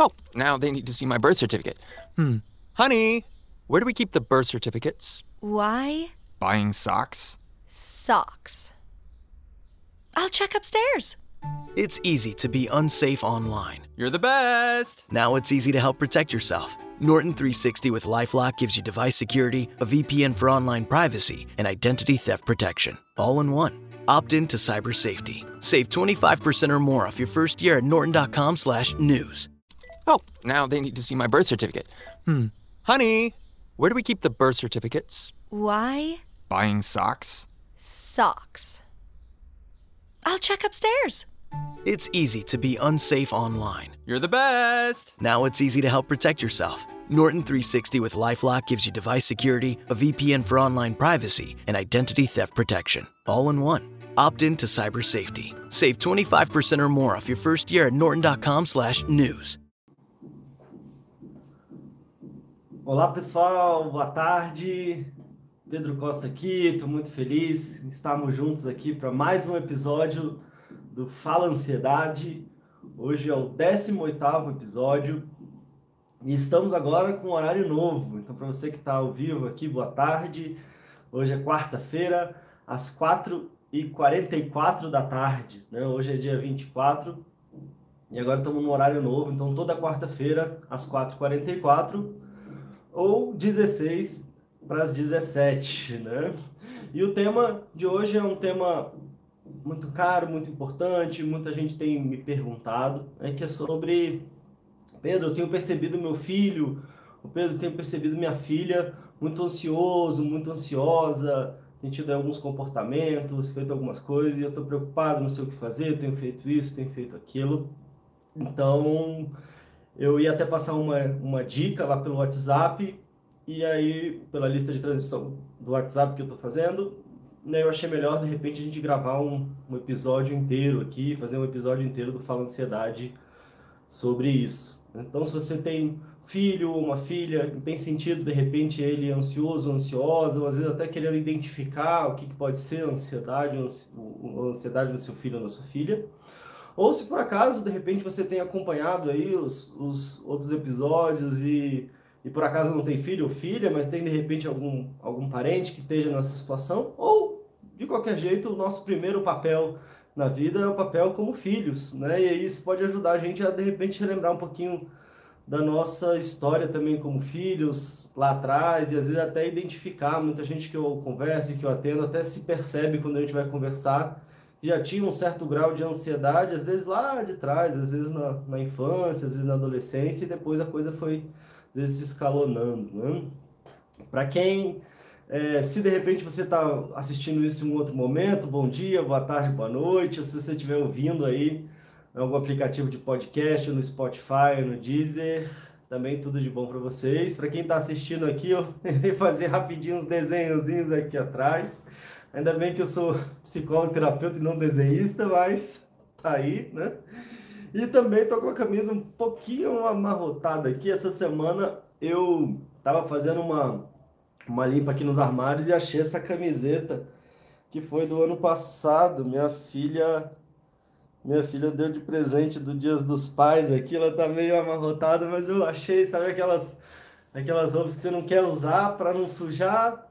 Oh, now they need to see my birth certificate. Hmm. Honey, where do we keep the birth certificates? Why? Buying socks? Socks. I'll check upstairs. It's easy to be unsafe online. You're the best! Now it's easy to help protect yourself. Norton 360 with Lifelock gives you device security, a VPN for online privacy, and identity theft protection, all in one. Opt in to cyber safety. Save 25% or more off your first year at norton.com/news. Oh, now they need to see my birth certificate. Hmm. Honey, where do we keep the birth certificates? Why? Buying socks? Socks. I'll check upstairs. It's easy to be unsafe online. You're the best! Now it's easy to help protect yourself. Norton 360 with Lifelock gives you device security, a VPN for online privacy, and identity theft protection, all in one. Opt in to cyber safety. Save 25% or more off your first year at norton.com/news. Olá pessoal, boa tarde. Pedro Costa aqui, estou muito feliz. Estamos juntos aqui para mais um episódio do Fala Ansiedade. Hoje é o 18º episódio e estamos agora com um horário novo. Então para você que está ao vivo aqui, boa tarde. Hoje é quarta-feira, às 4h44 da tarde. Né? Hoje é dia 24 e agora estamos no horário novo. Então toda quarta-feira, às 4h44 ou 16 para as 17, né? E o tema de hoje é um tema muito caro, muito importante, muita gente tem me perguntado, é que é sobre Pedro, eu tenho percebido meu filho, o Pedro tem percebido minha filha muito ansioso, muito ansiosa, tem tido alguns comportamentos, feito algumas coisas, e eu estou preocupado, não sei o que fazer, tenho feito isso, tenho feito aquilo. Então, eu ia até passar uma, uma dica lá pelo WhatsApp, e aí, pela lista de transmissão do WhatsApp que eu estou fazendo, né, eu achei melhor, de repente, a gente gravar um, um episódio inteiro aqui, fazer um episódio inteiro do Fala Ansiedade sobre isso. Então, se você tem filho uma filha tem sentido, de repente, ele ansioso, ansiosa, ou às vezes até querendo identificar o que, que pode ser a ansiedade, a ansiedade do seu filho ou da sua filha, ou se por acaso, de repente, você tem acompanhado aí os, os outros episódios e, e por acaso não tem filho ou filha, mas tem de repente algum, algum parente que esteja nessa situação, ou de qualquer jeito, o nosso primeiro papel na vida é o papel como filhos, né? E aí isso pode ajudar a gente a de repente relembrar um pouquinho da nossa história também como filhos lá atrás e às vezes até identificar. Muita gente que eu converso e que eu atendo até se percebe quando a gente vai conversar já tinha um certo grau de ansiedade, às vezes lá de trás, às vezes na, na infância, às vezes na adolescência, e depois a coisa foi vezes, se escalonando. Né? Para quem, é, se de repente você está assistindo isso em um outro momento, bom dia, boa tarde, boa noite, ou se você estiver ouvindo aí algum aplicativo de podcast, no Spotify, no Deezer, também tudo de bom para vocês. Para quem está assistindo aqui, eu vou fazer rapidinho uns desenhozinhos aqui atrás. Ainda bem que eu sou psicólogo, terapeuta e não desenhista, mas tá aí, né? E também tô com a camisa um pouquinho amarrotada aqui. Essa semana eu tava fazendo uma, uma limpa aqui nos armários e achei essa camiseta que foi do ano passado. Minha filha minha filha deu de presente do Dia dos Pais aqui. Ela tá meio amarrotada, mas eu achei, sabe aquelas aquelas roupas que você não quer usar para não sujar,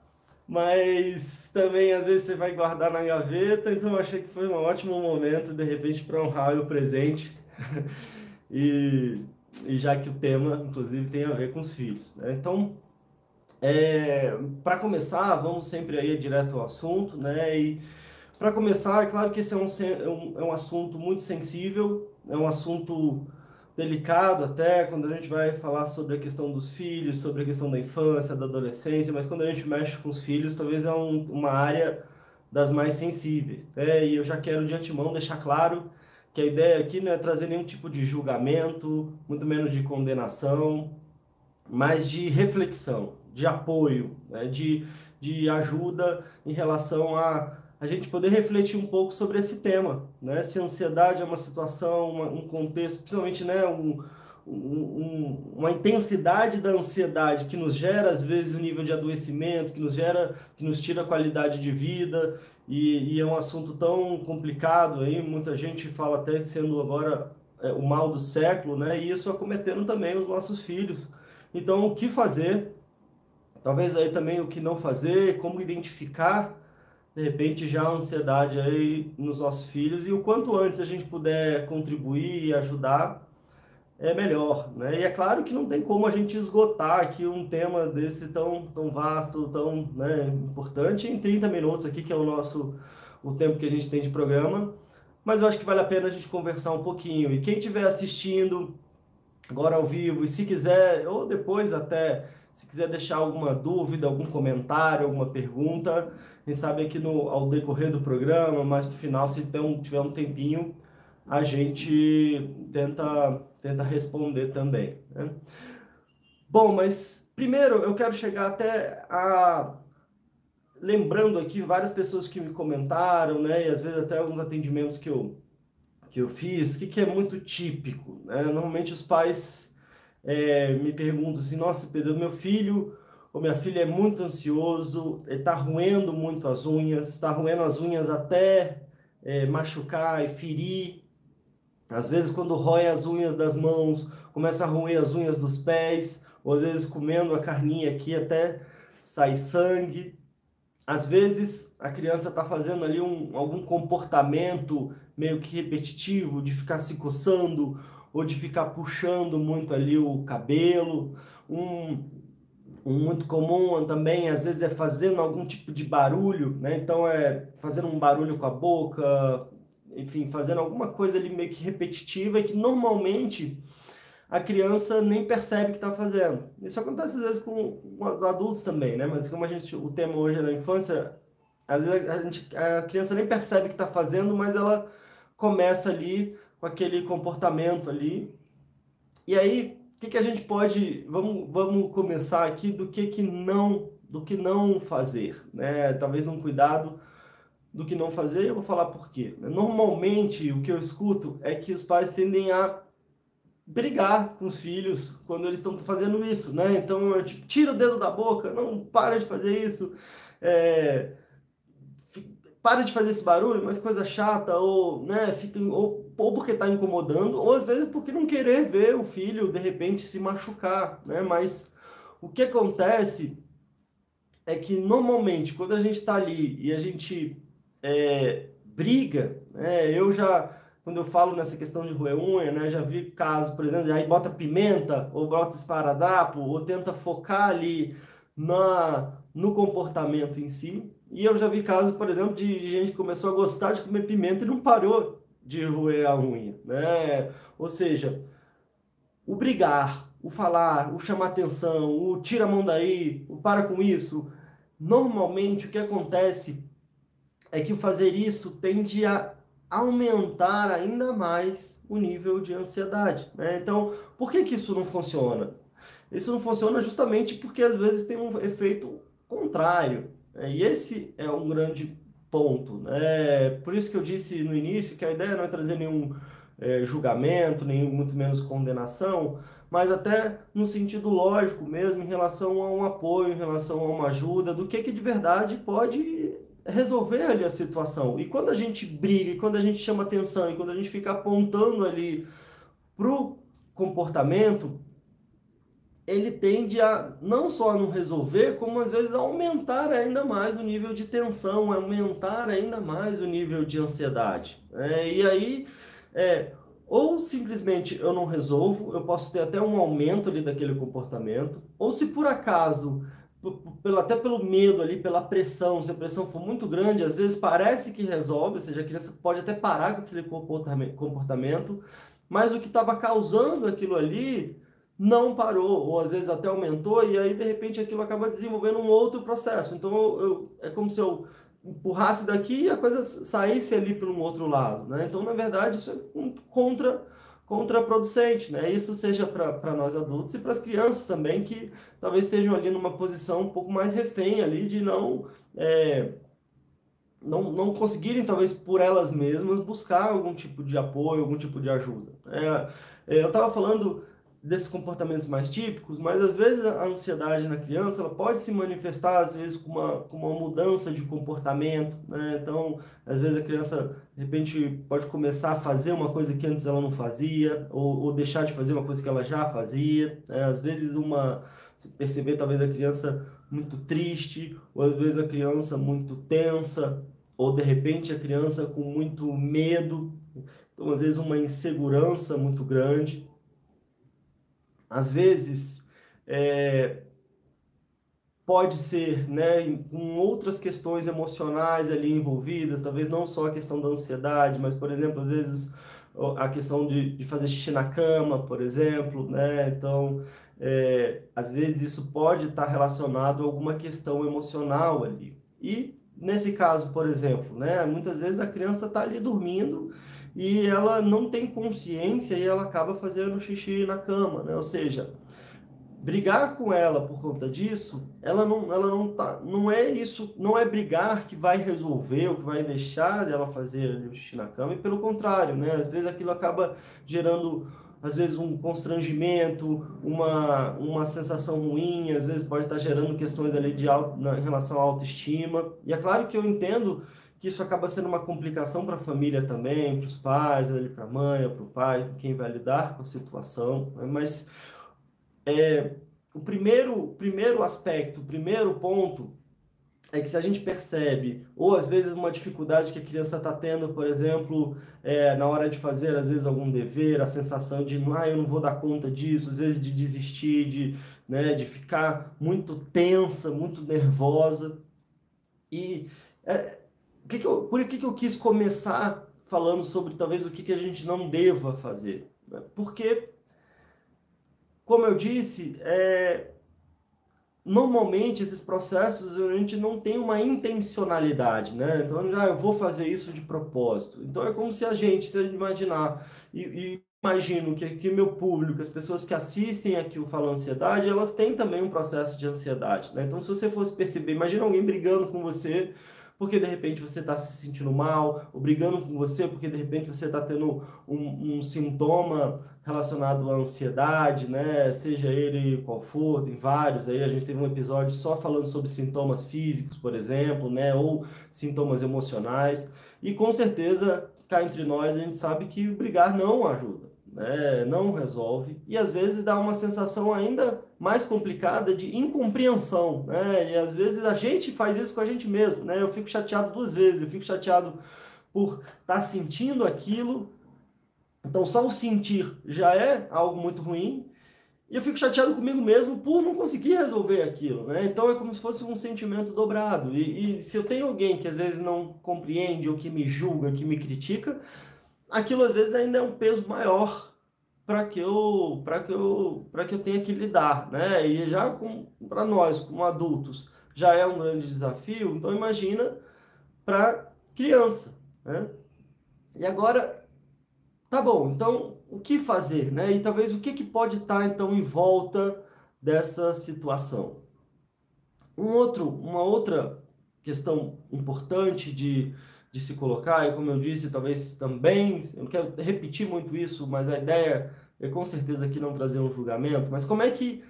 mas também às vezes você vai guardar na gaveta, então eu achei que foi um ótimo momento, de repente, para honrar o presente. e, e já que o tema, inclusive, tem a ver com os filhos. Né? Então, é, para começar, vamos sempre aí direto ao assunto, né? E para começar, é claro que esse é é um, é um assunto muito sensível, é um assunto delicado até quando a gente vai falar sobre a questão dos filhos, sobre a questão da infância, da adolescência, mas quando a gente mexe com os filhos, talvez é um, uma área das mais sensíveis. Né? E eu já quero de antemão deixar claro que a ideia aqui não é trazer nenhum tipo de julgamento, muito menos de condenação, mas de reflexão, de apoio, né? de, de ajuda em relação a a gente poder refletir um pouco sobre esse tema, né? Se a ansiedade é uma situação, uma, um contexto, principalmente, né, um, um, uma intensidade da ansiedade que nos gera às vezes um nível de adoecimento, que nos gera, que nos tira a qualidade de vida e, e é um assunto tão complicado aí, muita gente fala até sendo agora é, o mal do século, né? E isso acometendo também os nossos filhos. Então, o que fazer? Talvez aí também o que não fazer, como identificar de repente já a ansiedade aí nos nossos filhos e o quanto antes a gente puder contribuir e ajudar é melhor, né? E é claro que não tem como a gente esgotar aqui um tema desse tão, tão vasto, tão né, importante em 30 minutos aqui, que é o nosso o tempo que a gente tem de programa, mas eu acho que vale a pena a gente conversar um pouquinho. E quem estiver assistindo agora ao vivo, e se quiser, ou depois até, se quiser deixar alguma dúvida, algum comentário, alguma pergunta, quem sabe aqui no, ao decorrer do programa, mais no final, se tem, tiver um tempinho, a gente tenta, tenta responder também. Né? Bom, mas primeiro eu quero chegar até a. Lembrando aqui várias pessoas que me comentaram, né? E às vezes até alguns atendimentos que eu, que eu fiz, o que, que é muito típico. Né? Normalmente os pais é, me perguntam assim: nossa, Pedro, meu filho ou minha filha é muito ansioso, está roendo muito as unhas, está roendo as unhas até é, machucar e ferir. Às vezes, quando rói as unhas das mãos, começa a roer as unhas dos pés, ou às vezes comendo a carninha aqui até sai sangue. Às vezes, a criança está fazendo ali um, algum comportamento meio que repetitivo, de ficar se coçando, ou de ficar puxando muito ali o cabelo. Um, um muito comum também, às vezes, é fazendo algum tipo de barulho, né? Então, é fazendo um barulho com a boca, enfim, fazendo alguma coisa ali meio que repetitiva e que normalmente a criança nem percebe que está fazendo. Isso acontece às vezes com, os adultos também, né? Mas como a gente, o tema hoje é da infância, às vezes a, gente, a criança nem percebe que está fazendo, mas ela começa ali com aquele comportamento ali. E aí, o que, que a gente pode, vamos, vamos começar aqui do que, que não, do que não fazer, né? Talvez num cuidado do que não fazer, eu vou falar por quê. Normalmente, o que eu escuto é que os pais tendem a brigar com os filhos quando eles estão fazendo isso, né? Então, é tipo, tira o dedo da boca, não para de fazer isso, é, para de fazer esse barulho, mas coisa chata, ou, né, fica, ou, ou porque está incomodando, ou às vezes porque não querer ver o filho, de repente, se machucar, né? Mas o que acontece é que, normalmente, quando a gente está ali e a gente é, briga, né? Eu já, quando eu falo nessa questão de roer unha, né? Já vi casos, por exemplo, aí bota pimenta, ou bota esparadrapo, ou tenta focar ali na, no comportamento em si. E eu já vi casos, por exemplo, de gente que começou a gostar de comer pimenta e não parou de roer a unha, né? Ou seja, o brigar, o falar, o chamar atenção, o tira a mão daí, o para com isso, normalmente o que acontece é que o fazer isso tende a aumentar ainda mais o nível de ansiedade. Né? Então, por que, que isso não funciona? Isso não funciona justamente porque às vezes tem um efeito contrário. Né? E esse é um grande ponto. Né? Por isso que eu disse no início que a ideia não é trazer nenhum é, julgamento, nem muito menos condenação, mas até no sentido lógico mesmo, em relação a um apoio, em relação a uma ajuda, do que, que de verdade pode resolver ali a situação. E quando a gente briga, e quando a gente chama atenção, e quando a gente fica apontando ali pro comportamento, ele tende a não só não resolver, como às vezes aumentar ainda mais o nível de tensão, aumentar ainda mais o nível de ansiedade. É, e aí, é, ou simplesmente eu não resolvo, eu posso ter até um aumento ali daquele comportamento, ou se por acaso pelo, até pelo medo ali, pela pressão, se a pressão for muito grande, às vezes parece que resolve, ou seja, a criança pode até parar com aquele comportamento, mas o que estava causando aquilo ali não parou, ou às vezes até aumentou, e aí de repente aquilo acaba desenvolvendo um outro processo. Então eu, é como se eu empurrasse daqui e a coisa saísse ali para um outro lado. Né? Então, na verdade, isso é um contra contraproducente, né? Isso seja para nós adultos e para as crianças também, que talvez estejam ali numa posição um pouco mais refém ali de não, é, não, não conseguirem, talvez por elas mesmas, buscar algum tipo de apoio, algum tipo de ajuda. É, é eu estava falando desses comportamentos mais típicos, mas às vezes a ansiedade na criança ela pode se manifestar às vezes com uma, com uma mudança de comportamento, né? Então, às vezes a criança de repente pode começar a fazer uma coisa que antes ela não fazia, ou, ou deixar de fazer uma coisa que ela já fazia. Né? Às vezes uma perceber talvez a criança muito triste, ou às vezes a criança muito tensa, ou de repente a criança com muito medo, então às vezes uma insegurança muito grande às vezes é, pode ser né, com outras questões emocionais ali envolvidas, talvez não só a questão da ansiedade, mas, por exemplo, às vezes a questão de, de fazer xixi na cama, por exemplo, né? Então, é, às vezes isso pode estar relacionado a alguma questão emocional ali. E nesse caso, por exemplo, né? Muitas vezes a criança está ali dormindo e ela não tem consciência e ela acaba fazendo xixi na cama, né? Ou seja, brigar com ela por conta disso, ela não, ela não tá, não é isso, não é brigar que vai resolver ou que vai deixar dela fazer o xixi na cama, e pelo contrário, né? Às vezes aquilo acaba gerando às vezes um constrangimento, uma, uma sensação ruim, às vezes pode estar gerando questões ali de auto, na, em relação à autoestima. E é claro que eu entendo que isso acaba sendo uma complicação para a família também, para os pais, para a mãe, para o pai, quem vai lidar com a situação. Né? Mas é, o primeiro, primeiro aspecto, o primeiro ponto é que se a gente percebe, ou às vezes uma dificuldade que a criança está tendo, por exemplo, é, na hora de fazer às vezes algum dever, a sensação de, ah, eu não vou dar conta disso, às vezes de desistir, de, né, de ficar muito tensa, muito nervosa. E é, que que eu, por que, que eu quis começar falando sobre talvez o que, que a gente não deva fazer? Né? Porque, como eu disse, é, normalmente esses processos a gente não tem uma intencionalidade, né? Então já eu vou fazer isso de propósito. Então é como se a gente, se a gente imaginar e, e imagino que, que meu público, as pessoas que assistem aqui o Fala Ansiedade, elas têm também um processo de ansiedade, né? Então se você fosse perceber, imagina alguém brigando com você porque de repente você está se sentindo mal, ou brigando com você, porque de repente você está tendo um, um, sintoma relacionado à ansiedade, né? Seja ele qual for, tem vários. Aí a gente teve um episódio só falando sobre sintomas físicos, por exemplo, né? Ou sintomas emocionais. E com certeza, cá entre nós, a gente sabe que brigar não ajuda né, não resolve e às vezes dá uma sensação ainda mais complicada de incompreensão, né? E às vezes a gente faz isso com a gente mesmo, né? Eu fico chateado duas vezes, eu fico chateado por estar tá sentindo aquilo. Então só o sentir já é algo muito ruim. E eu fico chateado comigo mesmo por não conseguir resolver aquilo, né? Então é como se fosse um sentimento dobrado. E, e se eu tenho alguém que às vezes não compreende ou que me julga, que me critica, aquilo às vezes ainda é um peso maior para que eu para que eu para que eu tenha que lidar, né? E já para nós como adultos já é um grande desafio, então imagina para criança, né? E agora tá bom, então o que fazer, né? E talvez o que, que pode estar então em volta dessa situação. Um outro, uma outra questão importante de de se colocar, e como eu disse, talvez também, eu não quero repetir muito isso, mas a ideia é com certeza aqui não trazer um julgamento, mas como é que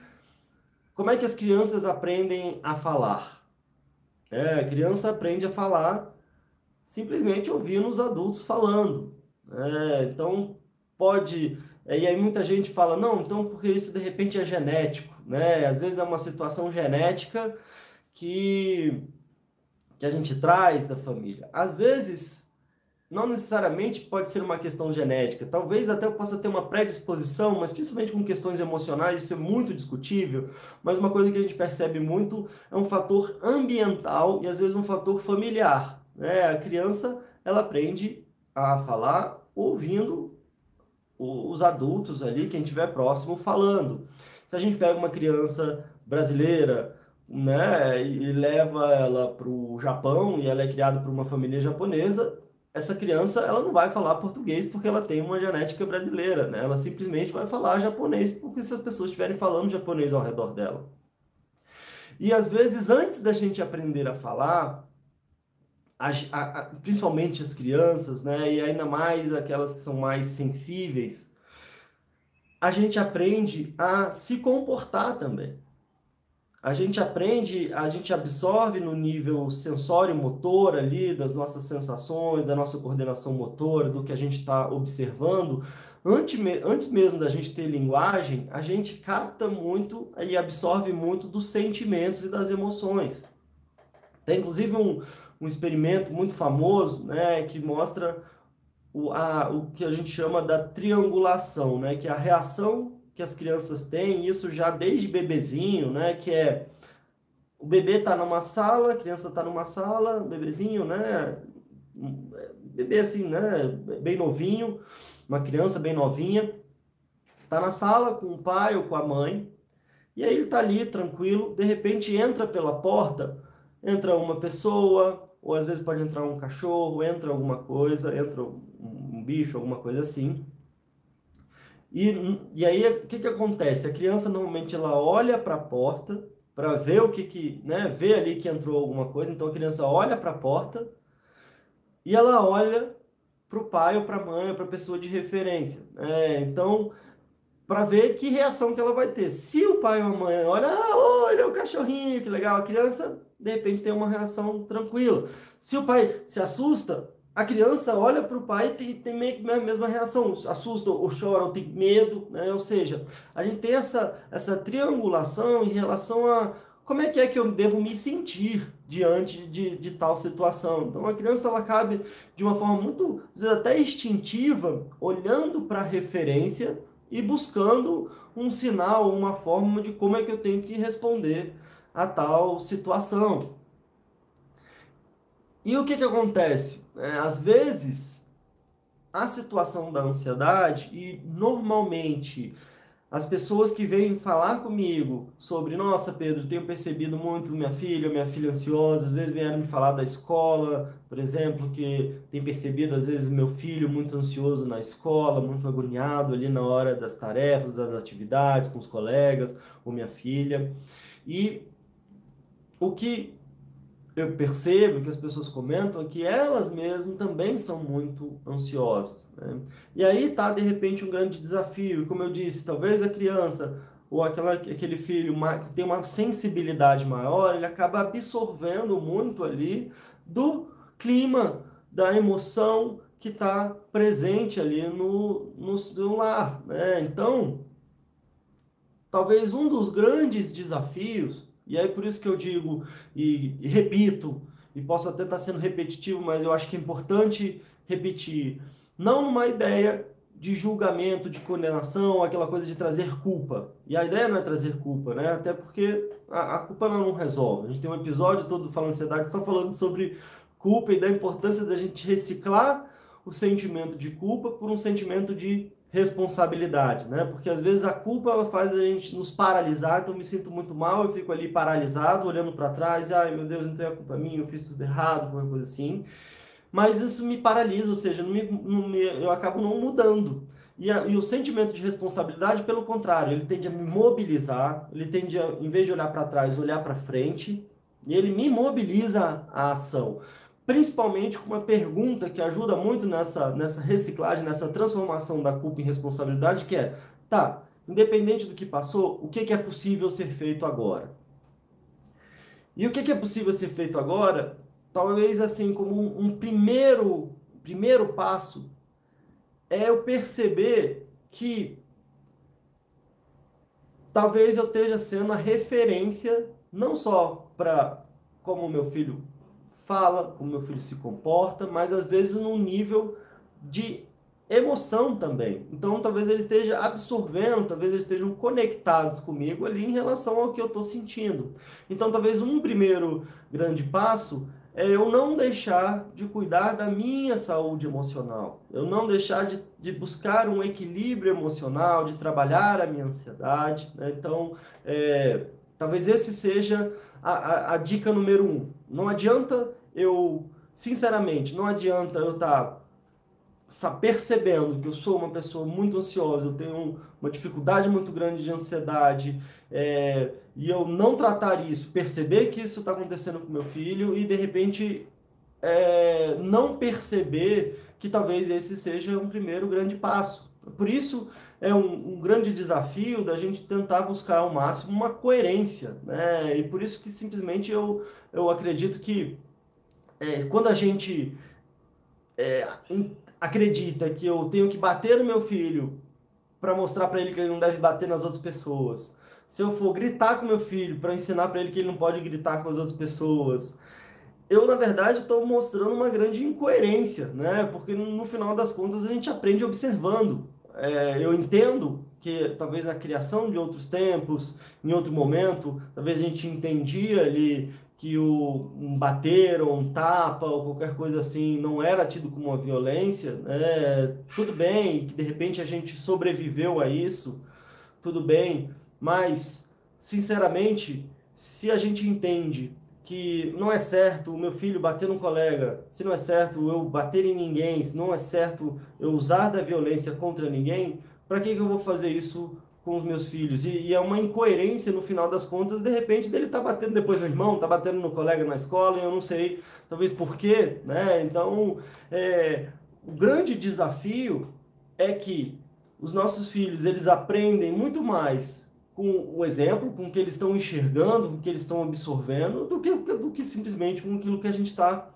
como é que as crianças aprendem a falar? É, a criança aprende a falar simplesmente ouvindo os adultos falando. É, então pode é, e aí muita gente fala não, então porque isso de repente é genético, né? Às vezes é uma situação genética que que a gente traz da família. Às vezes, não necessariamente pode ser uma questão genética. Talvez até eu possa ter uma predisposição, mas principalmente com questões emocionais, isso é muito discutível. Mas uma coisa que a gente percebe muito é um fator ambiental e às vezes um fator familiar. Né? A criança ela aprende a falar ouvindo os adultos ali, quem estiver próximo, falando. Se a gente pega uma criança brasileira, né, e leva ela para o Japão e ela é criada por uma família japonesa, essa criança ela não vai falar português porque ela tem uma genética brasileira, né? Ela simplesmente vai falar japonês porque se as pessoas estiverem falando japonês ao redor dela. E às vezes antes da gente aprender a falar, a, a, principalmente as crianças, né, e ainda mais aquelas que são mais sensíveis, a gente aprende a se comportar também. A gente aprende, a gente absorve no nível sensório-motor ali, das nossas sensações, da nossa coordenação motora, do que a gente está observando. Antes, antes mesmo da gente ter linguagem, a gente capta muito e absorve muito dos sentimentos e das emoções. Tem inclusive um, um experimento muito famoso né, que mostra o, a, o que a gente chama da triangulação, né, que é a reação que as crianças têm, isso já desde bebezinho, né? Que é o bebê tá numa sala, a criança tá numa sala, bebezinho, né? Bebê assim, né? Bem novinho, uma criança bem novinha, tá na sala com o pai ou com a mãe, e aí ele tá ali tranquilo, de repente entra pela porta, entra uma pessoa, ou às vezes pode entrar um cachorro, entra alguma coisa, entra um bicho, alguma coisa assim. E, e aí, o que, que acontece? A criança normalmente ela olha para a porta para ver o que que, né, vê ali que entrou alguma coisa. Então a criança olha para a porta e ela olha para o pai ou para a mãe ou para a pessoa de referência. É, então, para ver que reação que ela vai ter. Se o pai ou a mãe olha, ah, olha o cachorrinho, que legal, a criança de repente tem uma reação tranquila. Se o pai se assusta, a criança olha para o pai e tem, tem meio que a mesma reação, assusta ou chora ou tem medo, né? Ou seja, a gente tem essa, essa triangulação em relação a como é que é que eu devo me sentir diante de, de tal situação. Então a criança ela cabe de uma forma muito, às vezes até instintiva, olhando para a referência e buscando um sinal, uma forma de como é que eu tenho que responder a tal situação. E o que, que acontece? É, às vezes, a situação da ansiedade, e normalmente as pessoas que vêm falar comigo sobre, nossa, Pedro, tenho percebido muito minha filha, minha filha ansiosa, às vezes vieram me falar da escola, por exemplo, que tem percebido, às vezes, meu filho muito ansioso na escola, muito agoniado ali na hora das tarefas, das atividades com os colegas, ou minha filha. E o que eu percebo que as pessoas comentam que elas mesmas também são muito ansiosas. Né? E aí está, de repente, um grande desafio. Como eu disse, talvez a criança ou aquela, aquele filho que tem uma sensibilidade maior, ele acaba absorvendo muito ali do clima, da emoção que está presente ali no, no, no lar. Né? Então, talvez um dos grandes desafios e aí por isso que eu digo e, e repito, e posso até estar sendo repetitivo, mas eu acho que é importante repetir. Não numa ideia de julgamento, de condenação, aquela coisa de trazer culpa. E a ideia não é trazer culpa, né? Até porque a, a culpa não resolve. A gente tem um episódio todo falando ansiedade só falando sobre culpa e da importância da gente reciclar o sentimento de culpa por um sentimento de responsabilidade, né? Porque às vezes a culpa ela faz a gente nos paralisar, então eu me sinto muito mal, eu fico ali paralisado, olhando para trás, ai meu Deus, então é culpa minha, eu fiz tudo errado, alguma coisa assim. Mas isso me paralisa, ou seja, não me, não me, eu acabo não mudando. E, a, e, o sentimento de responsabilidade, pelo contrário, ele tende a me mobilizar, ele tende a, em vez de olhar para trás, olhar para frente, e ele me mobiliza a ação principalmente com uma pergunta que ajuda muito nessa, nessa reciclagem, nessa transformação da culpa em responsabilidade, que é, tá, independente do que passou, o que, que é possível ser feito agora? E o que, que é possível ser feito agora, talvez assim, como um, um primeiro, primeiro passo, é eu perceber que talvez eu esteja sendo a referência não só para como meu filho fala, como meu filho se comporta, mas às vezes num nível de emoção também. Então, talvez ele esteja absorvendo, talvez eles estejam conectados comigo ali em relação ao que eu estou sentindo. Então, talvez um primeiro grande passo é eu não deixar de cuidar da minha saúde emocional, eu não deixar de, de buscar um equilíbrio emocional, de trabalhar a minha ansiedade. Né? Então, é, talvez esse seja a, a, a dica número um. Não adianta eu, sinceramente, não adianta eu estar tá percebendo que eu sou uma pessoa muito ansiosa, eu tenho uma dificuldade muito grande de ansiedade, é, e eu não tratar isso, perceber que isso está acontecendo com meu filho e de repente é, não perceber que talvez esse seja um primeiro grande passo. Por isso é um, um, grande desafio da gente tentar buscar ao máximo uma coerência, né? E por isso que simplesmente eu, eu acredito que é, quando a gente é, acredita que eu tenho que bater no meu filho para mostrar para ele que ele não deve bater nas outras pessoas, se eu for gritar com meu filho para ensinar para ele que ele não pode gritar com as outras pessoas, eu na verdade estou mostrando uma grande incoerência, né? Porque no final das contas a gente aprende observando. É, eu entendo que talvez na criação de outros tempos, em outro momento, talvez a gente entendia ali que o, um bater ou um tapa ou qualquer coisa assim não era tido como uma violência, né? tudo bem, que de repente a gente sobreviveu a isso, tudo bem, mas, sinceramente, se a gente entende que não é certo o meu filho bater num colega, se não é certo eu bater em ninguém, se não é certo eu usar da violência contra ninguém, para que, que eu vou fazer isso com os meus filhos. E, e, é uma incoerência no final das contas, de repente, dele tá batendo depois no irmão, tá batendo no colega na escola, e eu não sei, talvez por quê, né? Então, é, o grande desafio é que os nossos filhos, eles aprendem muito mais com o exemplo, com o que eles estão enxergando, com o que eles estão absorvendo, do que, do que simplesmente com aquilo que a gente está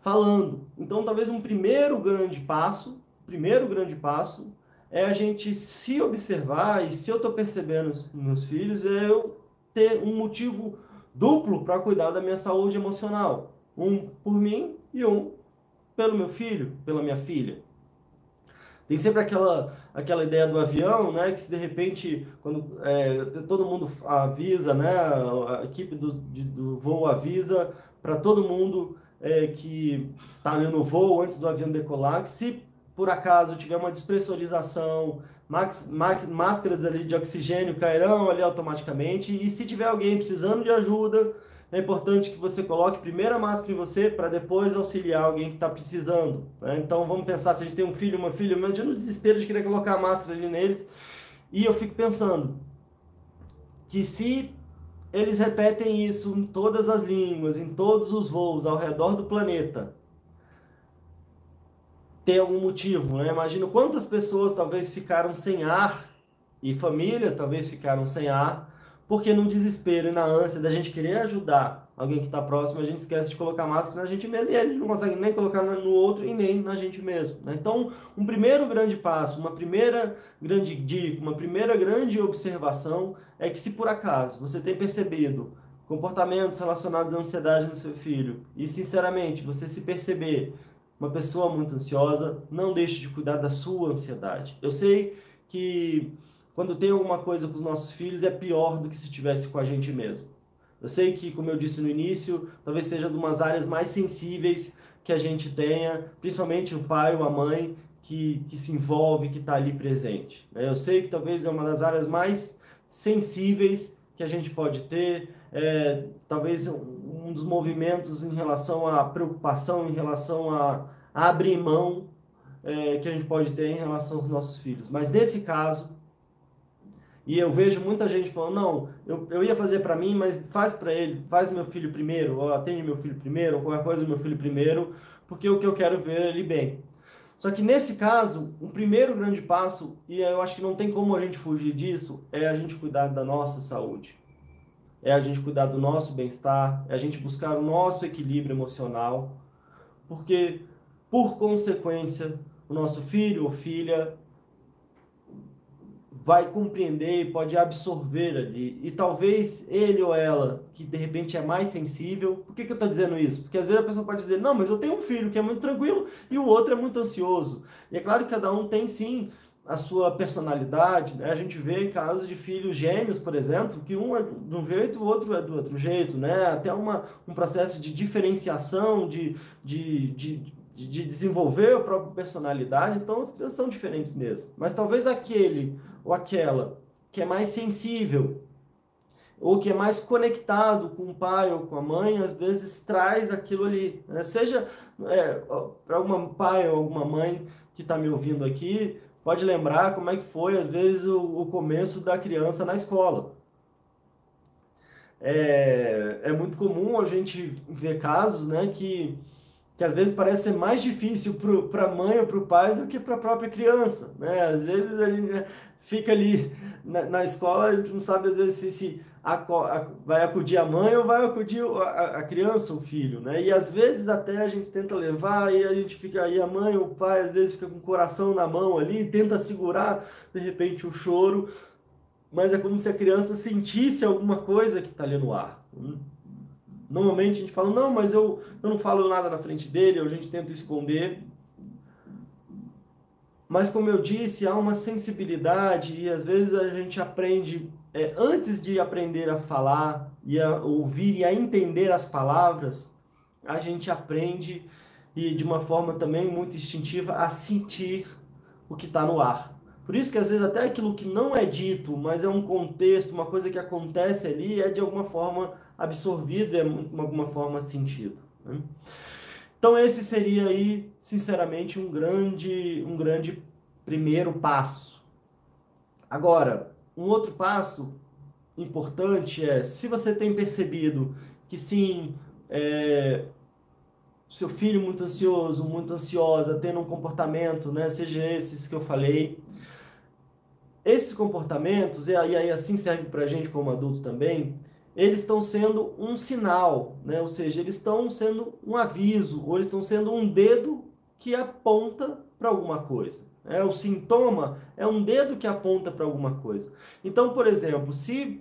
falando. Então, talvez um primeiro grande passo, primeiro grande passo, é a gente se observar e se eu estou percebendo nos meus filhos, é eu ter um motivo duplo para cuidar da minha saúde emocional. Um por mim e um pelo meu filho, pela minha filha. Tem sempre aquela, aquela ideia do avião, né? Que se de repente, quando é, todo mundo avisa, né? A equipe do, de, do voo avisa para todo mundo é, que está ali no voo antes do avião decolar, que se por acaso tiver uma despressurização, máscaras ali de oxigênio cairão ali automaticamente. E se tiver alguém precisando de ajuda, é importante que você coloque primeiro a máscara em você para depois auxiliar alguém que está precisando. Né? Então vamos pensar se a gente tem um filho, uma filha, mas eu no desespero de querer colocar a máscara ali neles. E eu fico pensando que se eles repetem isso em todas as línguas, em todos os voos ao redor do planeta, ter algum motivo, né? Imagino quantas pessoas talvez ficaram sem ar e famílias talvez ficaram sem ar, porque no desespero e na ânsia da gente querer ajudar alguém que está próximo, a gente esquece de colocar máscara na gente mesmo e a gente não consegue nem colocar no outro e nem na gente mesmo. Né? Então, um primeiro grande passo, uma primeira grande dica, uma primeira grande observação é que se por acaso você tem percebido comportamentos relacionados à ansiedade no seu filho e, sinceramente, você se perceber uma pessoa muito ansiosa, não deixe de cuidar da sua ansiedade. Eu sei que quando tem alguma coisa com os nossos filhos é pior do que se tivesse com a gente mesmo. Eu sei que, como eu disse no início, talvez seja de umas áreas mais sensíveis que a gente tenha, principalmente o pai ou a mãe que, que se envolve, que está ali presente. Né? Eu sei que talvez é uma das áreas mais sensíveis que a gente pode ter, é, talvez dos movimentos em relação à preocupação, em relação a, abrir mão é, que a gente pode ter em relação aos nossos filhos. Mas nesse caso, e eu vejo muita gente falando, não, eu, eu ia fazer para mim, mas faz para ele, faz meu filho primeiro, ou atende meu filho primeiro, ou qualquer coisa meu filho primeiro, porque o que eu quero ver é ele bem. Só que nesse caso, o primeiro grande passo, e eu acho que não tem como a gente fugir disso, é a gente cuidar da nossa saúde é a gente cuidar do nosso bem-estar, é a gente buscar o nosso equilíbrio emocional, porque, por consequência, o nosso filho ou filha vai compreender e pode absorver ali. E talvez ele ou ela, que de repente é mais sensível, por que, que eu estou dizendo isso? Porque às vezes a pessoa pode dizer, não, mas eu tenho um filho que é muito tranquilo e o outro é muito ansioso. E é claro que cada um tem sim a sua personalidade. Né? A gente vê casos de filhos gêmeos, por exemplo, que um é de um jeito, o outro é do outro jeito, né? Até uma, um processo de diferenciação, de, de, de, de desenvolver a própria personalidade. Então, as crianças são diferentes mesmo. Mas talvez aquele ou aquela que é mais sensível ou que é mais conectado com o pai ou com a mãe, às vezes traz aquilo ali. Né? Seja é, para algum pai ou alguma mãe que está me ouvindo aqui, pode lembrar como é que foi, às vezes, o, o começo da criança na escola. É, é muito comum a gente ver casos né, que que às vezes parece ser mais difícil para a mãe ou para o pai do que para a própria criança, né? Às vezes a gente fica ali na, na escola, a gente não sabe às vezes se, se a, vai acudir a mãe ou vai acudir a, a criança, o filho, né? E às vezes até a gente tenta levar e a gente fica aí, a mãe ou o pai às vezes fica com o coração na mão ali, tenta segurar de repente o choro, mas é como se a criança sentisse alguma coisa que está ali no ar. Hum? Normalmente a gente fala, não, mas eu, eu não falo nada na frente dele, a gente tenta esconder. Mas como eu disse, há uma sensibilidade e às vezes a gente aprende, é, antes de aprender a falar e a ouvir e a entender as palavras, a gente aprende e de uma forma também muito instintiva a sentir o que está no ar. Por isso que às vezes até aquilo que não é dito, mas é um contexto, uma coisa que acontece ali, é de alguma forma absorvido é de alguma forma sentido. Né? Então esse seria aí, sinceramente, um grande, um grande primeiro passo. Agora, um outro passo importante é, se você tem percebido que sim, é, seu filho muito ansioso, muito ansiosa, tendo um comportamento, né, seja esses que eu falei, esses comportamentos, e aí assim serve para a gente como adulto também, eles estão sendo um sinal, né? ou seja, eles estão sendo um aviso, ou eles estão sendo um dedo que aponta para alguma coisa. É, o sintoma é um dedo que aponta para alguma coisa. Então, por exemplo, se,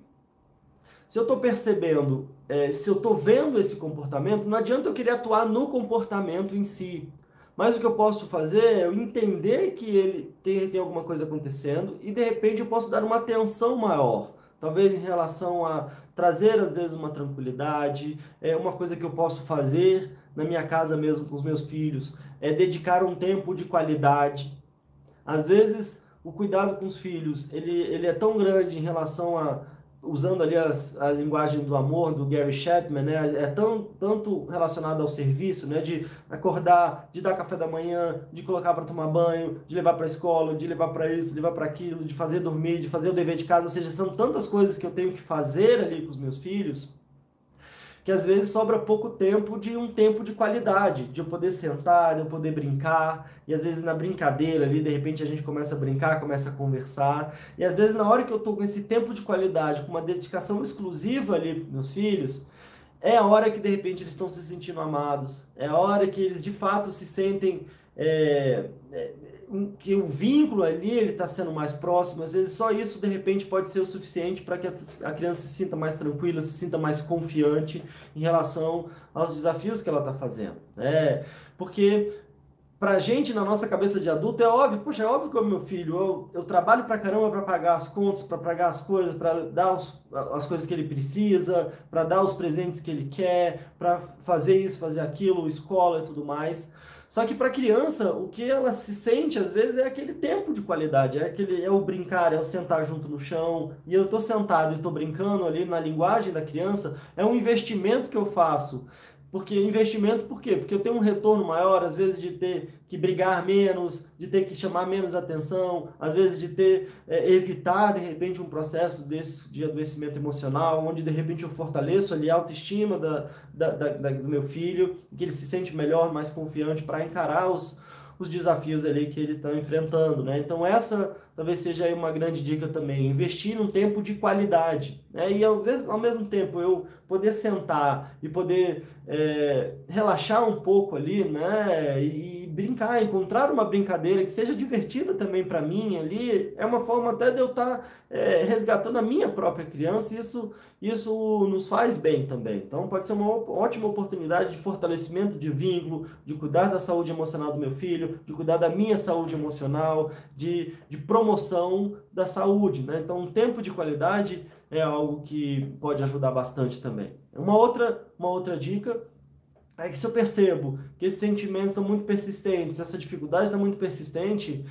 se eu estou percebendo, é, se eu estou vendo esse comportamento, não adianta eu querer atuar no comportamento em si. Mas o que eu posso fazer é eu entender que ele tem, tem alguma coisa acontecendo e de repente eu posso dar uma atenção maior. Talvez em relação a trazer às vezes uma tranquilidade, é uma coisa que eu posso fazer na minha casa mesmo com os meus filhos, é dedicar um tempo de qualidade. Às vezes o cuidado com os filhos, ele, ele é tão grande em relação a usando ali as, a linguagem do amor do Gary Chapman, né, é tão, tanto relacionado ao serviço, né, de acordar, de dar café da manhã, de colocar para tomar banho, de levar para a escola, de levar para isso, de levar para aquilo, de fazer dormir, de fazer o dever de casa, ou seja, são tantas coisas que eu tenho que fazer ali com os meus filhos, que às vezes sobra pouco tempo de um tempo de qualidade, de eu poder sentar, de eu poder brincar, e às vezes na brincadeira ali, de repente a gente começa a brincar, começa a conversar, e às vezes na hora que eu estou com esse tempo de qualidade, com uma dedicação exclusiva ali para meus filhos, é a hora que de repente eles estão se sentindo amados, é a hora que eles de fato se sentem é, que o vínculo ali ele está sendo mais próximo, às vezes só isso de repente pode ser o suficiente para que a criança se sinta mais tranquila, se sinta mais confiante em relação aos desafios que ela está fazendo. É, porque para a gente, na nossa cabeça de adulto, é óbvio, poxa, é óbvio que o meu filho, eu, eu trabalho para caramba para pagar as contas, para pagar as coisas, para dar os, as coisas que ele precisa, para dar os presentes que ele quer, para fazer isso, fazer aquilo, escola e tudo mais. Só que para criança, o que ela se sente às vezes é aquele tempo de qualidade, é aquele é o brincar, é o sentar junto no chão, e eu estou sentado e estou brincando ali na linguagem da criança, é um investimento que eu faço porque investimento, por quê? Porque eu tenho um retorno maior, às vezes, de ter que brigar menos, de ter que chamar menos atenção, às vezes de ter é, evitar, de repente, um processo desse de adoecimento emocional, onde de repente eu fortaleço ali a autoestima da, da, da, do meu filho, que ele se sente melhor, mais confiante para encarar os, os desafios ali que eles estão enfrentando, né? Então essa talvez seja uma grande dica também, investir num tempo de qualidade, né? E ao, ao mesmo tempo eu poder sentar e poder é, relaxar um pouco ali, né? E, brincar, encontrar uma brincadeira que seja divertida também para mim ali, é uma forma até de eu estar tá, é, resgatando a minha própria criança e isso, isso nos faz bem também. Então pode ser uma ótima oportunidade de fortalecimento de vínculo, de cuidar da saúde emocional do meu filho, de cuidar da minha saúde emocional, de, de promoção da saúde. Né? Então um tempo de qualidade é algo que pode ajudar bastante também. Uma outra, uma outra dica é que se eu percebo que esses sentimentos estão muito persistentes, essa dificuldade está muito persistente,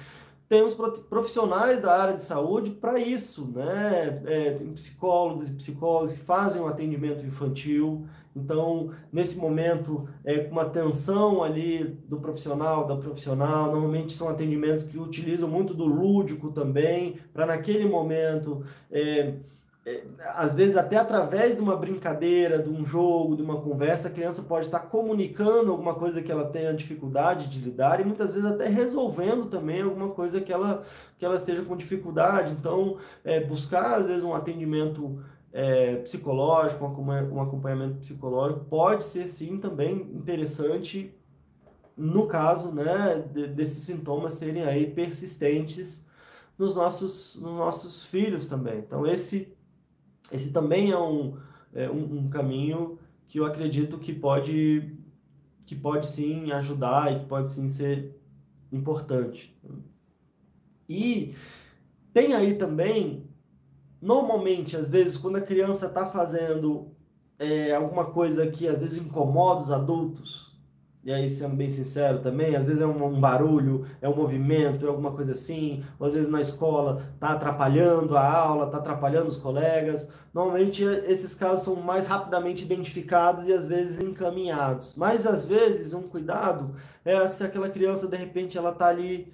temos profissionais da área de saúde para isso, né? É, tem psicólogos e psicólogos que fazem o um atendimento infantil. Então, nesse momento, é, com uma atenção ali do profissional, da profissional, normalmente são atendimentos que utilizam muito do lúdico também, para naquele momento é, é, às vezes até através de uma brincadeira, de um jogo, de uma conversa, a criança pode estar comunicando alguma coisa que ela tenha dificuldade de lidar e muitas vezes até resolvendo também alguma coisa que ela, que ela esteja com dificuldade. Então, é, buscar às vezes um atendimento é, psicológico, um acompanhamento psicológico pode ser sim também interessante no caso né, de, desses sintomas serem aí persistentes nos nossos, nos nossos filhos também. Então, esse esse também é um, é um, um, caminho que eu acredito que pode, que pode sim ajudar e que pode sim ser importante. E tem aí também, normalmente, às vezes, quando a criança está fazendo é, alguma coisa que às vezes incomoda os adultos, e aí, sendo bem sincero também, às vezes é um, um, barulho, é um movimento, é alguma coisa assim, ou às vezes na escola está atrapalhando a aula, está atrapalhando os colegas. Normalmente esses casos são mais rapidamente identificados e às vezes encaminhados. Mas às vezes um cuidado é se aquela criança de repente ela está ali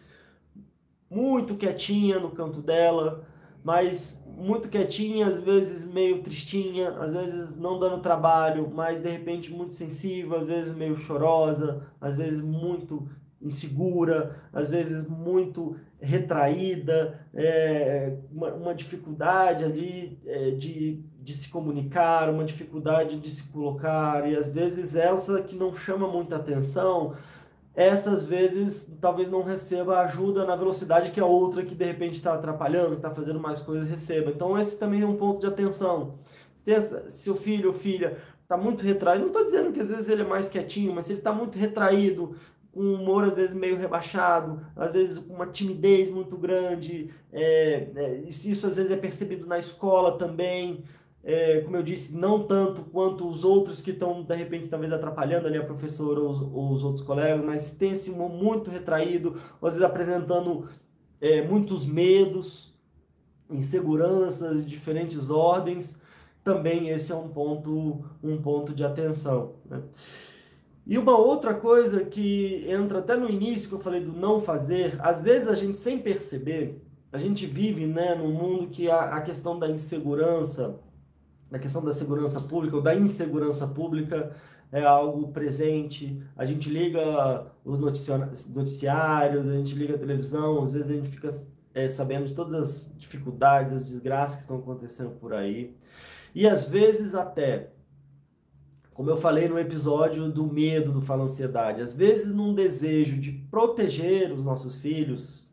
muito quietinha no canto dela, mas muito quietinha, às vezes meio tristinha, às vezes não dando trabalho, mas de repente muito sensível, às vezes meio chorosa, às vezes muito insegura, às vezes muito retraída, é, uma, uma, dificuldade ali é, de, de se comunicar, uma dificuldade de se colocar, e às vezes essa que não chama muita atenção essas vezes talvez não receba ajuda na velocidade que a outra que de repente está atrapalhando, que está fazendo mais coisas, receba. Então esse também é um ponto de atenção. Se o filho ou filha está muito retraído, não estou dizendo que às vezes ele é mais quietinho, mas se ele está muito retraído, com um humor às vezes meio rebaixado, às vezes com uma timidez muito grande, é, é, isso às vezes é percebido na escola também, é, como eu disse, não tanto quanto os outros que estão, de repente, talvez atrapalhando ali a professora ou os, ou os outros colegas, mas tem esse muito retraído, às vezes apresentando é, muitos medos, inseguranças diferentes ordens, também esse é um ponto, um ponto de atenção. Né? E uma outra coisa que entra até no início que eu falei do não fazer, às vezes a gente sem perceber, a gente vive né, num mundo que a, a questão da insegurança da questão da segurança pública ou da insegurança pública é algo presente. A gente liga os noticiários, a gente liga a televisão, às vezes a gente fica é, sabendo de todas as dificuldades, as desgraças que estão acontecendo por aí. E às vezes até, como eu falei no episódio do medo do Fala Ansiedade, às vezes num desejo de proteger os nossos filhos,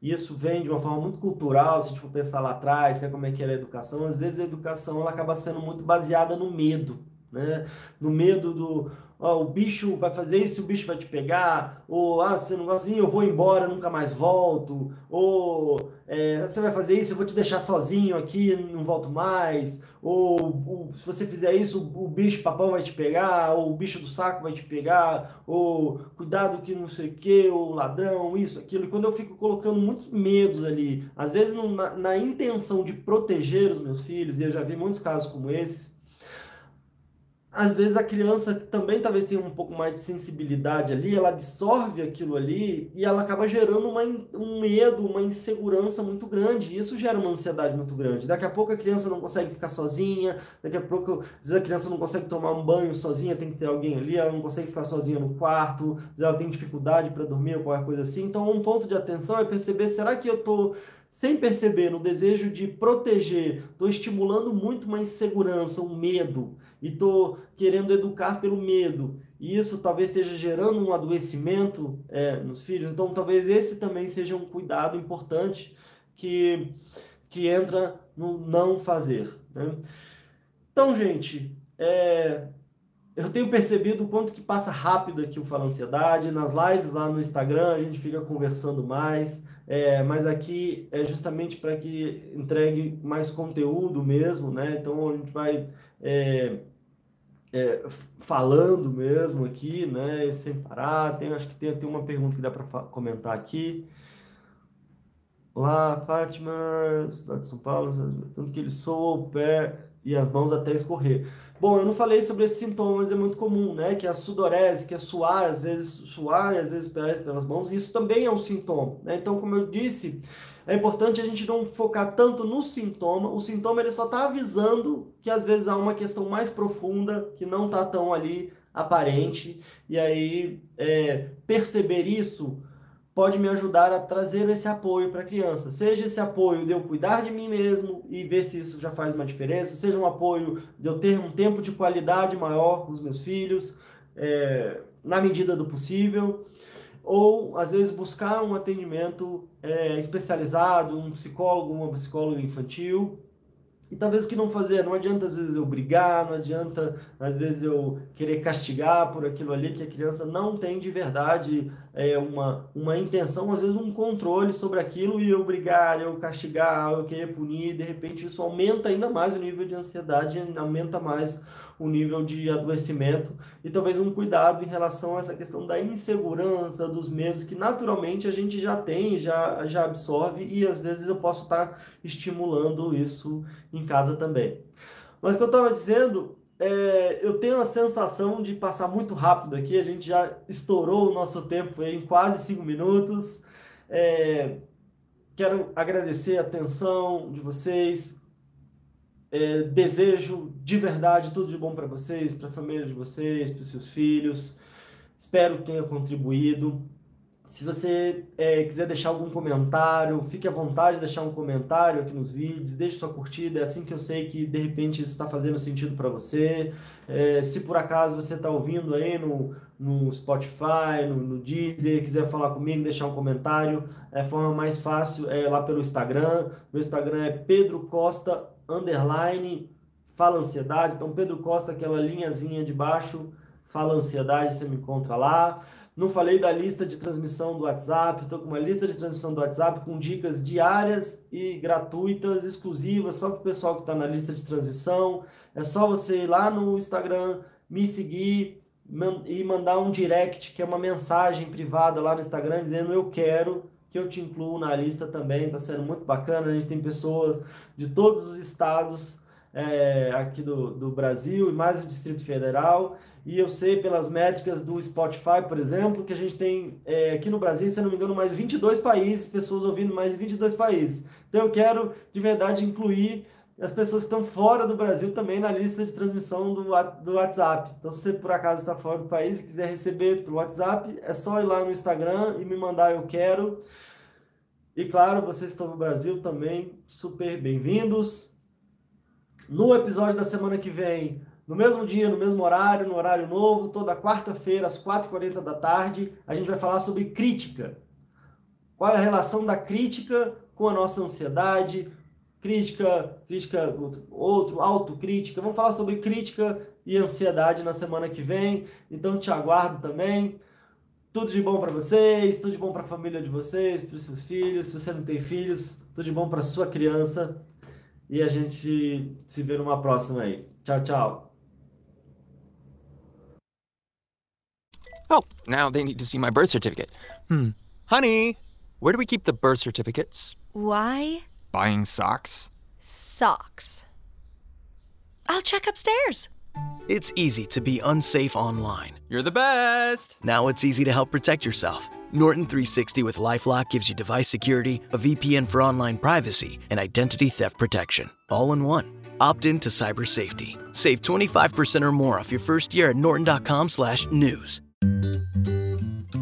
isso vem de uma forma muito cultural, se a gente for pensar lá atrás, né, como é que era a educação, às vezes a educação ela acaba sendo muito baseada no medo, né? No medo do, ó, o bicho vai fazer isso, o bicho vai te pegar, ou ah, você não gosta assim, eu vou embora, nunca mais volto, ou é, você vai fazer isso, eu vou te deixar sozinho aqui, não volto mais, ou, ou se você fizer isso, o, o bicho papão vai te pegar, ou o bicho do saco vai te pegar, ou cuidado que não sei o que, o ladrão, isso, aquilo. E quando eu fico colocando muitos medos ali, às vezes na, na intenção de proteger os meus filhos, e eu já vi muitos casos como esse, às vezes a criança também talvez tenha um pouco mais de sensibilidade ali, ela absorve aquilo ali e ela acaba gerando uma, um medo, uma insegurança muito grande. E isso gera uma ansiedade muito grande. Daqui a pouco a criança não consegue ficar sozinha, daqui a pouco às vezes a criança não consegue tomar um banho sozinha, tem que ter alguém ali, ela não consegue ficar sozinha no quarto, às vezes ela tem dificuldade para dormir ou qualquer coisa assim. Então, um ponto de atenção é perceber: será que eu estou sem perceber, no desejo de proteger, estou estimulando muito uma insegurança, um medo, e estou querendo educar pelo medo. E isso talvez esteja gerando um adoecimento é, nos filhos. Então, talvez esse também seja um cuidado importante que, que entra no não fazer. Né? Então, gente, é, eu tenho percebido o quanto que passa rápido aqui o Fala Ansiedade. Nas lives lá no Instagram a gente fica conversando mais. É, mas aqui é justamente para que entregue mais conteúdo mesmo, né? Então a gente vai é, é, falando mesmo aqui, né? Sem parar. Tem, acho que tem, tem uma pergunta que dá para comentar aqui. Olá, Fátima, cidade de São Paulo, tanto que ele soa o pé e as mãos até escorrer. Bom, eu não falei sobre esses sintomas, é muito comum, né? Que é a sudorese, que é suar, às vezes suar às vezes pelas mãos, isso também é um sintoma, né? Então, como eu disse, é importante a gente não focar tanto no sintoma. O sintoma ele só está avisando que às vezes há uma questão mais profunda que não está tão ali aparente. E aí é, perceber isso pode me ajudar a trazer esse apoio para a criança. Seja esse apoio de eu cuidar de mim mesmo e ver se isso já faz uma diferença, seja um apoio de eu ter um tempo de qualidade maior com os meus filhos, é, na medida do possível, ou às vezes buscar um atendimento é, especializado, um psicólogo, uma psicóloga infantil, e talvez o que não fazer, não adianta às vezes eu brigar, não adianta às vezes eu querer castigar por aquilo ali que a criança não tem de verdade é, uma, uma intenção, às vezes um controle sobre aquilo e eu brigar, eu castigar, eu querer punir, de repente isso aumenta ainda mais o nível de ansiedade, aumenta mais o nível de adoecimento e talvez um cuidado em relação a essa questão da insegurança, dos medos que naturalmente a gente já tem, já, já absorve e às vezes eu posso estar estimulando isso em casa também. Mas o que eu estava dizendo, é, eu tenho a sensação de passar muito rápido aqui, a gente já estourou o nosso tempo em quase cinco minutos. É, quero agradecer a atenção de vocês, é, desejo de verdade tudo de bom para vocês, para a família de vocês, para os seus filhos. Espero que tenha contribuído. Se você é, quiser deixar algum comentário, fique à vontade de deixar um comentário aqui nos vídeos, deixe sua curtida, é assim que eu sei que de repente isso está fazendo sentido para você. É, se por acaso você está ouvindo aí no, no Spotify, no, no Deezer, quiser falar comigo, deixar um comentário, é a forma mais fácil é lá pelo Instagram. Meu Instagram é Pedro Costa underline, fala ansiedade. Então, Pedro Costa, aquela linhazinha de baixo, fala ansiedade, você me encontra lá. Não falei da lista de transmissão do WhatsApp, estou com uma lista de transmissão do WhatsApp com dicas diárias e gratuitas, exclusivas, só para o pessoal que está na lista de transmissão. É só você ir lá no Instagram, me seguir e mandar um direct, que é uma mensagem privada lá no Instagram, dizendo eu quero que eu te incluo na lista também, está sendo muito bacana. A gente tem pessoas de todos os estados é, aqui do, do Brasil e mais o Distrito Federal. E eu sei pelas métricas do Spotify, por exemplo, que a gente tem é, aqui no Brasil, se não me engano, mais 22 países, pessoas ouvindo mais de 22 países. Então eu quero de verdade incluir as pessoas que estão fora do Brasil também na lista de transmissão do, do WhatsApp. Então, se você por acaso está fora do país e quiser receber pelo WhatsApp, é só ir lá no Instagram e me mandar eu quero. E claro, vocês estão no Brasil também, super bem-vindos. No episódio da semana que vem, no mesmo dia, no mesmo horário, no horário novo, toda quarta-feira, às 4h40 da tarde, a gente vai falar sobre crítica. Qual é a relação da crítica com a nossa ansiedade, crítica, crítica, outro, autocrítica. Vamos falar sobre crítica e ansiedade na semana que vem. Então te aguardo também. Tudo de bom para vocês, tudo de bom para a família de vocês, para os seus filhos. Se você não tem filhos, tudo de bom para sua criança. E a gente se vê numa próxima aí. Tchau, tchau. Oh, now they need to see my birth certificate. Hmm. Honey, where do we keep the birth certificates? Why Buying socks? socks? I'll check upstairs. It's easy to be unsafe online. You're the best! Now it's easy to help protect yourself. Norton 360 with Lifelock gives you device security, a VPN for online privacy, and identity theft protection, all in one. Opt in to cyber safety. Save 25% or more off your first year at norton.com/news.